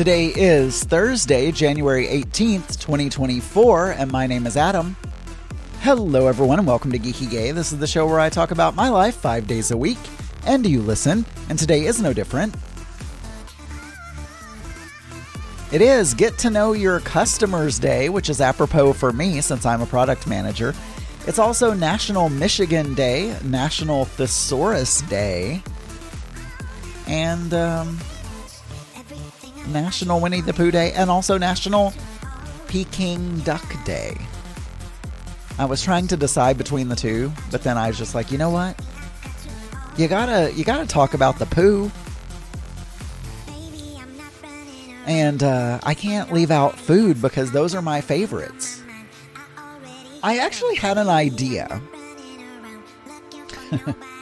Today is Thursday, January 18th, 2024, and my name is Adam. Hello, everyone, and welcome to Geeky Gay. This is the show where I talk about my life five days a week, and you listen, and today is no different. It is Get to Know Your Customers Day, which is apropos for me since I'm a product manager. It's also National Michigan Day, National Thesaurus Day, and um, National Winnie the Pooh Day, and also National Peking Duck Day. I was trying to decide between the two, but then I was just like, you know what? You gotta you gotta talk about the poo. And uh, I can't leave out food because those are my favorites. I actually had an idea,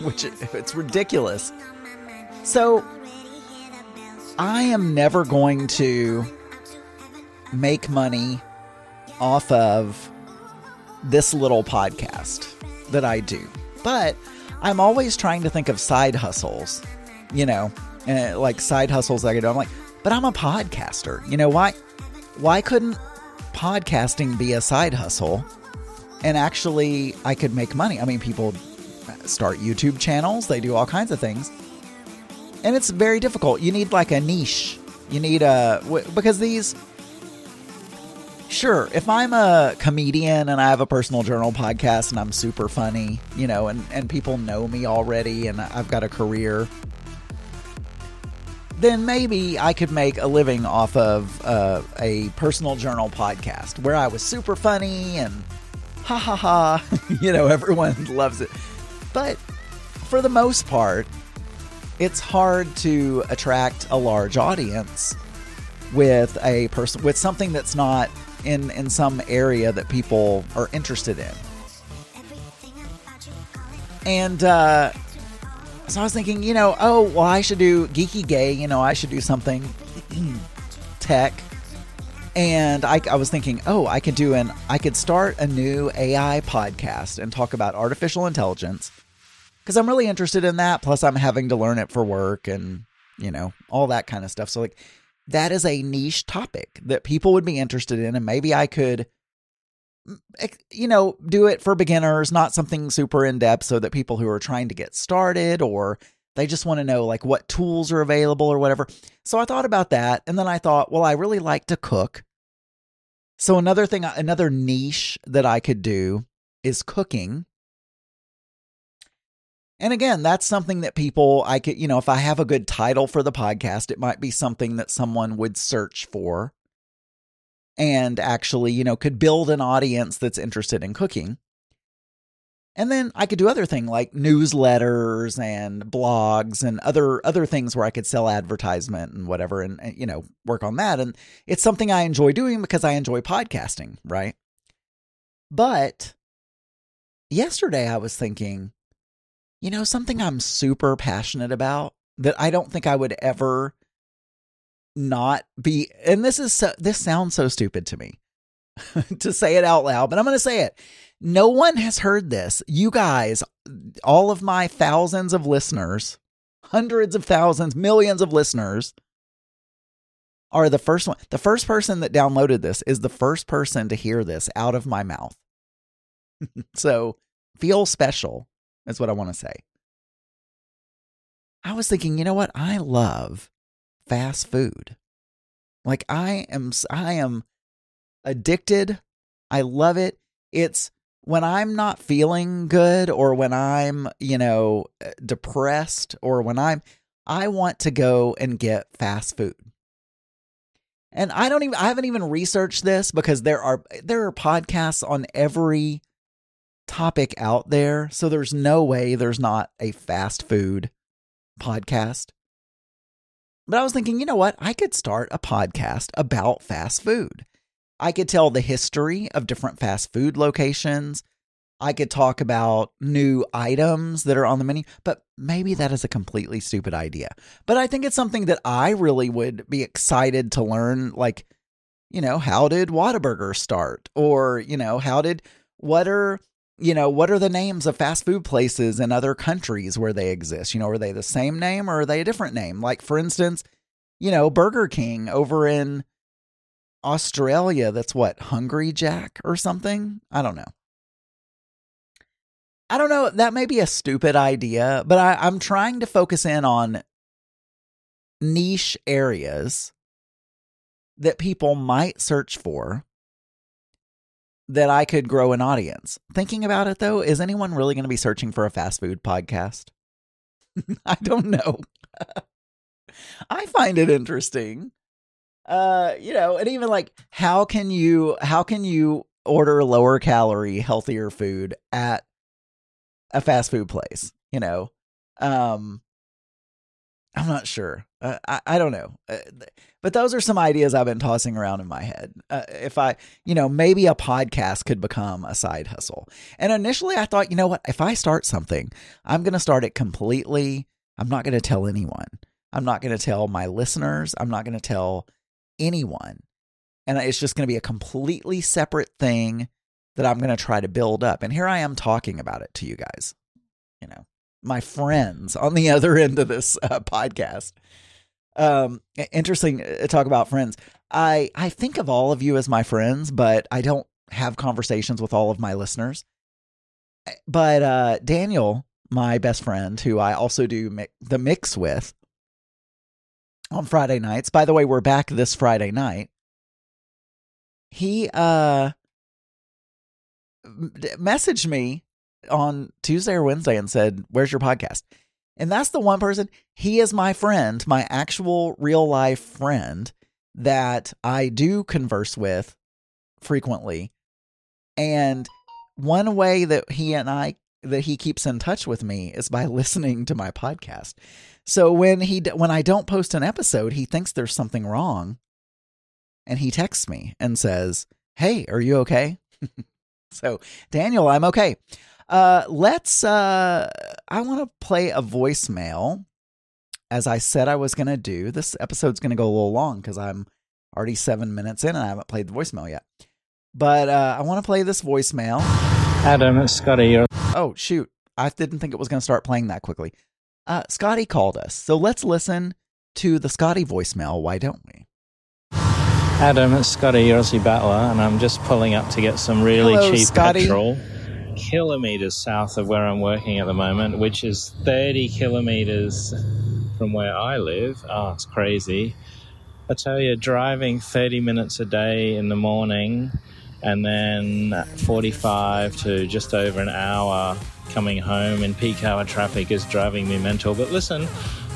which it's ridiculous. So I am never going to make money off of this little podcast that I do. But I'm always trying to think of side hustles, you know, like side hustles that I could do. I'm like, but I'm a podcaster. You know why? Why couldn't podcasting be a side hustle? And actually, I could make money. I mean, people start YouTube channels, they do all kinds of things. And it's very difficult. You need like a niche. You need a. Because these. Sure, if I'm a comedian and I have a personal journal podcast and I'm super funny, you know, and, and people know me already and I've got a career, then maybe I could make a living off of uh, a personal journal podcast where I was super funny and ha ha ha, you know, everyone loves it. But for the most part, it's hard to attract a large audience with a person with something that's not in in some area that people are interested in. And uh, so I was thinking, you know, oh well, I should do geeky gay. You know, I should do something tech. And I, I was thinking, oh, I could do an I could start a new AI podcast and talk about artificial intelligence because I'm really interested in that. Plus, I'm having to learn it for work and you know all that kind of stuff. So like that is a niche topic that people would be interested in, and maybe I could, you know, do it for beginners, not something super in depth, so that people who are trying to get started or they just want to know like what tools are available or whatever. So I thought about that, and then I thought, well, I really like to cook. So another thing, another niche that I could do is cooking. And again, that's something that people, I could, you know, if I have a good title for the podcast, it might be something that someone would search for and actually, you know, could build an audience that's interested in cooking. And then I could do other things like newsletters and blogs and other other things where I could sell advertisement and whatever and, and you know, work on that and it's something I enjoy doing because I enjoy podcasting, right? But yesterday I was thinking you know, something I'm super passionate about that I don't think I would ever not be and this is so, this sounds so stupid to me to say it out loud, but I'm going to say it. No one has heard this. You guys, all of my thousands of listeners, hundreds of thousands, millions of listeners are the first one. The first person that downloaded this is the first person to hear this out of my mouth. so feel special that's what I want to say. I was thinking, you know what? I love fast food. Like I am I am addicted. I love it. It's when I'm not feeling good or when I'm, you know, uh, depressed or when I'm I want to go and get fast food. And I don't even I haven't even researched this because there are there are podcasts on every topic out there. So there's no way there's not a fast food podcast. But I was thinking, you know what? I could start a podcast about fast food. I could tell the history of different fast food locations. I could talk about new items that are on the menu, but maybe that is a completely stupid idea. But I think it's something that I really would be excited to learn. Like, you know, how did Whataburger start? Or, you know, how did, what are you know, what are the names of fast food places in other countries where they exist? You know, are they the same name or are they a different name? Like, for instance, you know, Burger King over in Australia that's what, Hungry Jack or something? I don't know. I don't know. That may be a stupid idea, but I, I'm trying to focus in on niche areas that people might search for that I could grow an audience. Thinking about it though, is anyone really going to be searching for a fast food podcast? I don't know. I find it interesting. Uh, you know, and even like how can you how can you order lower calorie, healthier food at a fast food place, you know? Um I'm not sure. Uh, I I don't know. Uh, but those are some ideas I've been tossing around in my head. Uh, if I, you know, maybe a podcast could become a side hustle. And initially I thought, you know what, if I start something, I'm going to start it completely. I'm not going to tell anyone. I'm not going to tell my listeners. I'm not going to tell anyone. And it's just going to be a completely separate thing that I'm going to try to build up. And here I am talking about it to you guys, you know, my friends on the other end of this uh, podcast. Um, interesting uh, talk about friends. I I think of all of you as my friends, but I don't have conversations with all of my listeners. Eh, but uh, Daniel, my best friend, who I also do mi- the mix with on Friday nights. By the way, we're back this Friday night. He uh messaged me on Tuesday or Wednesday and said, "Where's your podcast?" And that's the one person, he is my friend, my actual real life friend that I do converse with frequently. And one way that he and I that he keeps in touch with me is by listening to my podcast. So when he when I don't post an episode, he thinks there's something wrong and he texts me and says, "Hey, are you okay?" so, Daniel, I'm okay. Uh, let's. Uh, I want to play a voicemail, as I said I was going to do. This episode's going to go a little long because I'm already seven minutes in and I haven't played the voicemail yet. But uh, I want to play this voicemail. Adam, it's Scotty. Oh shoot! I didn't think it was going to start playing that quickly. Uh, Scotty called us, so let's listen to the Scotty voicemail. Why don't we? Adam, it's Scotty, your Aussie battler, and I'm just pulling up to get some really Hello, cheap Scotty. petrol kilometers south of where I'm working at the moment, which is 30 kilometers from where I live. Oh, it's crazy. I tell you, driving 30 minutes a day in the morning and then 45 to just over an hour coming home in peak hour traffic is driving me mental. But listen,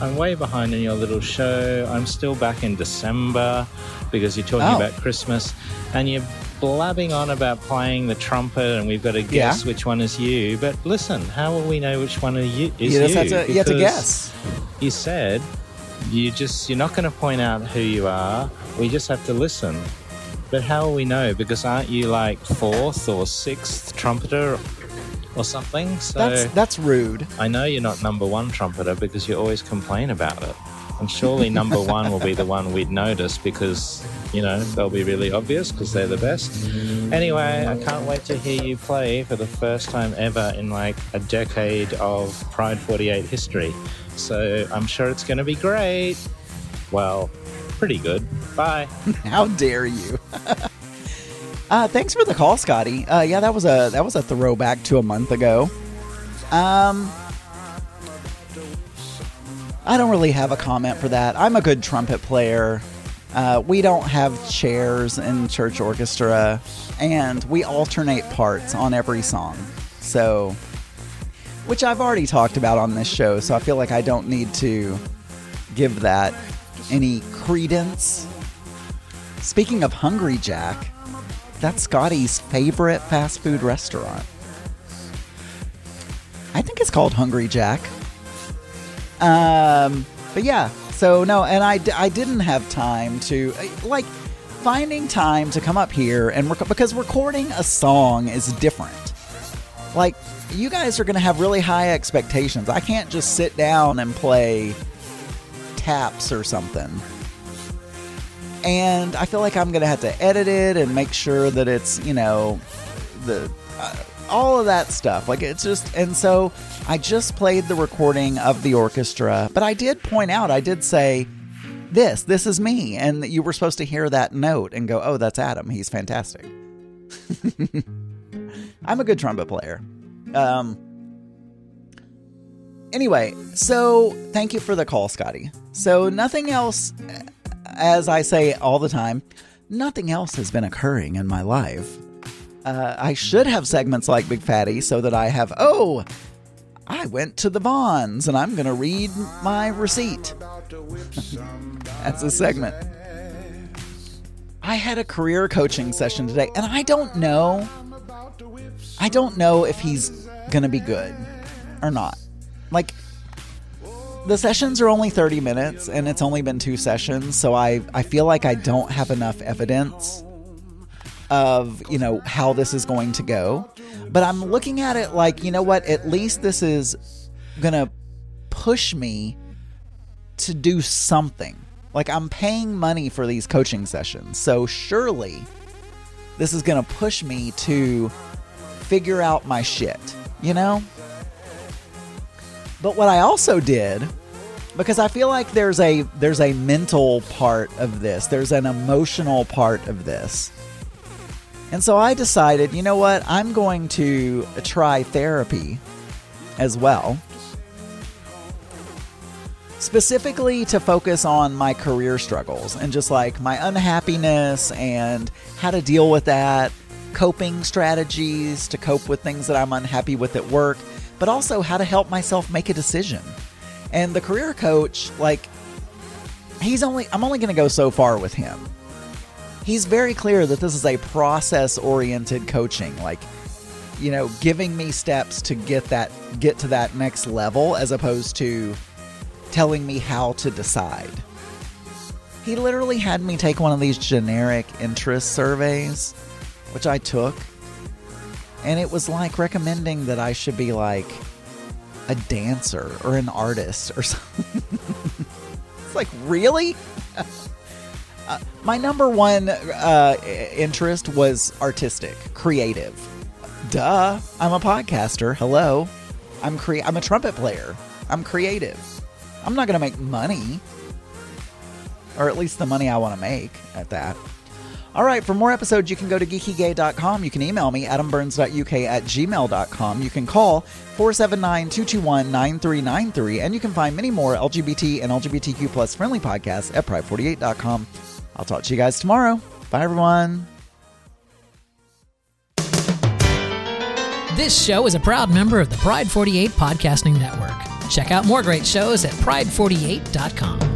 I'm way behind in your little show. I'm still back in December because you're talking Oh. about Christmas and you're blabbing on about playing the trumpet and we've got to guess Yeah. which one is you. But listen, how will we know which one of you is you just you? have to, you have to guess. You said you just you're not going to point out who you are. We just have to listen. But how will we know? Because aren't you like fourth or sixth trumpeter or something? So That's that's rude. I know you're not number one trumpeter because you always complain about it. And surely number one will be the one we'd notice because, you know, they'll be really obvious because they're the best. Anyway, I can't wait to hear you play for the first time ever in like a decade of Pride 48 history. So I'm sure it's going to be great. Well, pretty good. Bye. How dare you? uh, thanks for the call, Scotty. Uh, yeah, that was a that was a throwback to a month ago. Um, I don't really have a comment for that. I'm a good trumpet player. Uh, we don't have chairs in church orchestra, and we alternate parts on every song. So, which I've already talked about on this show, so I feel like I don't need to give that any credence. Speaking of Hungry Jack, that's Scotty's favorite fast food restaurant. I think it's called Hungry Jack. Um, but yeah, so no, and I, I didn't have time to, like, finding time to come up here and rec- because recording a song is different. Like, you guys are going to have really high expectations. I can't just sit down and play taps or something. And I feel like I'm going to have to edit it and make sure that it's, you know, the uh, all of that stuff. Like it's just and so I just played the recording of the orchestra, but I did point out, I did say this, this is me. And you were supposed to hear that note and go, oh, that's Adam. He's fantastic. I'm a good trumpet player. Um, anyway, so thank you for the call, Scotty. So nothing else, as I say all the time, nothing else has been occurring in my life. Uh, I should have segments like Big Fatty so that I have, oh, I went to the Vons and I'm going to read my receipt. That's a segment. I had a career coaching session today, and I don't know. I don't know if he's going to be good or not. Like, the sessions are only 30 minutes, and it's only been two sessions, so I, I feel like I don't have enough evidence of, you know, how this is going to go. But I'm looking at it like, you know what? At least this is going to push me to do something. Like I'm paying money for these coaching sessions. So surely this is going to push me to figure out my shit, you know? But what I also did because I feel like there's a there's a mental part of this. There's an emotional part of this. And so I decided, you know what? I'm going to try therapy as well specifically to focus on my career struggles and just like my unhappiness and how to deal with that, coping strategies to cope with things that I'm unhappy with at work, but also how to help myself make a decision. And the career coach, like, he's only, I'm only going to go so far with him. He's very clear that this is a process oriented coaching, like, you know, giving me steps to get that, get to that next level as opposed to, telling me how to decide. He literally had me take one of these generic interest surveys, which I took, and it was like recommending that I should be like a dancer or an artist or something. it's like, really? uh, my number one uh, interest was artistic, creative. Duh, I'm a podcaster. Hello. I'm cre- I'm a trumpet player. I'm creative. I'm not going to make money, or at least the money I want to make at that. All right, for more episodes, you can go to geekygay.com. You can email me, adamburns.uk at gmail.com. You can call 479 221 9393. And you can find many more LGBT and LGBTQ plus friendly podcasts at pride48.com. I'll talk to you guys tomorrow. Bye, everyone. This show is a proud member of the Pride 48 Podcasting Network. Check out more great shows at pride48.com.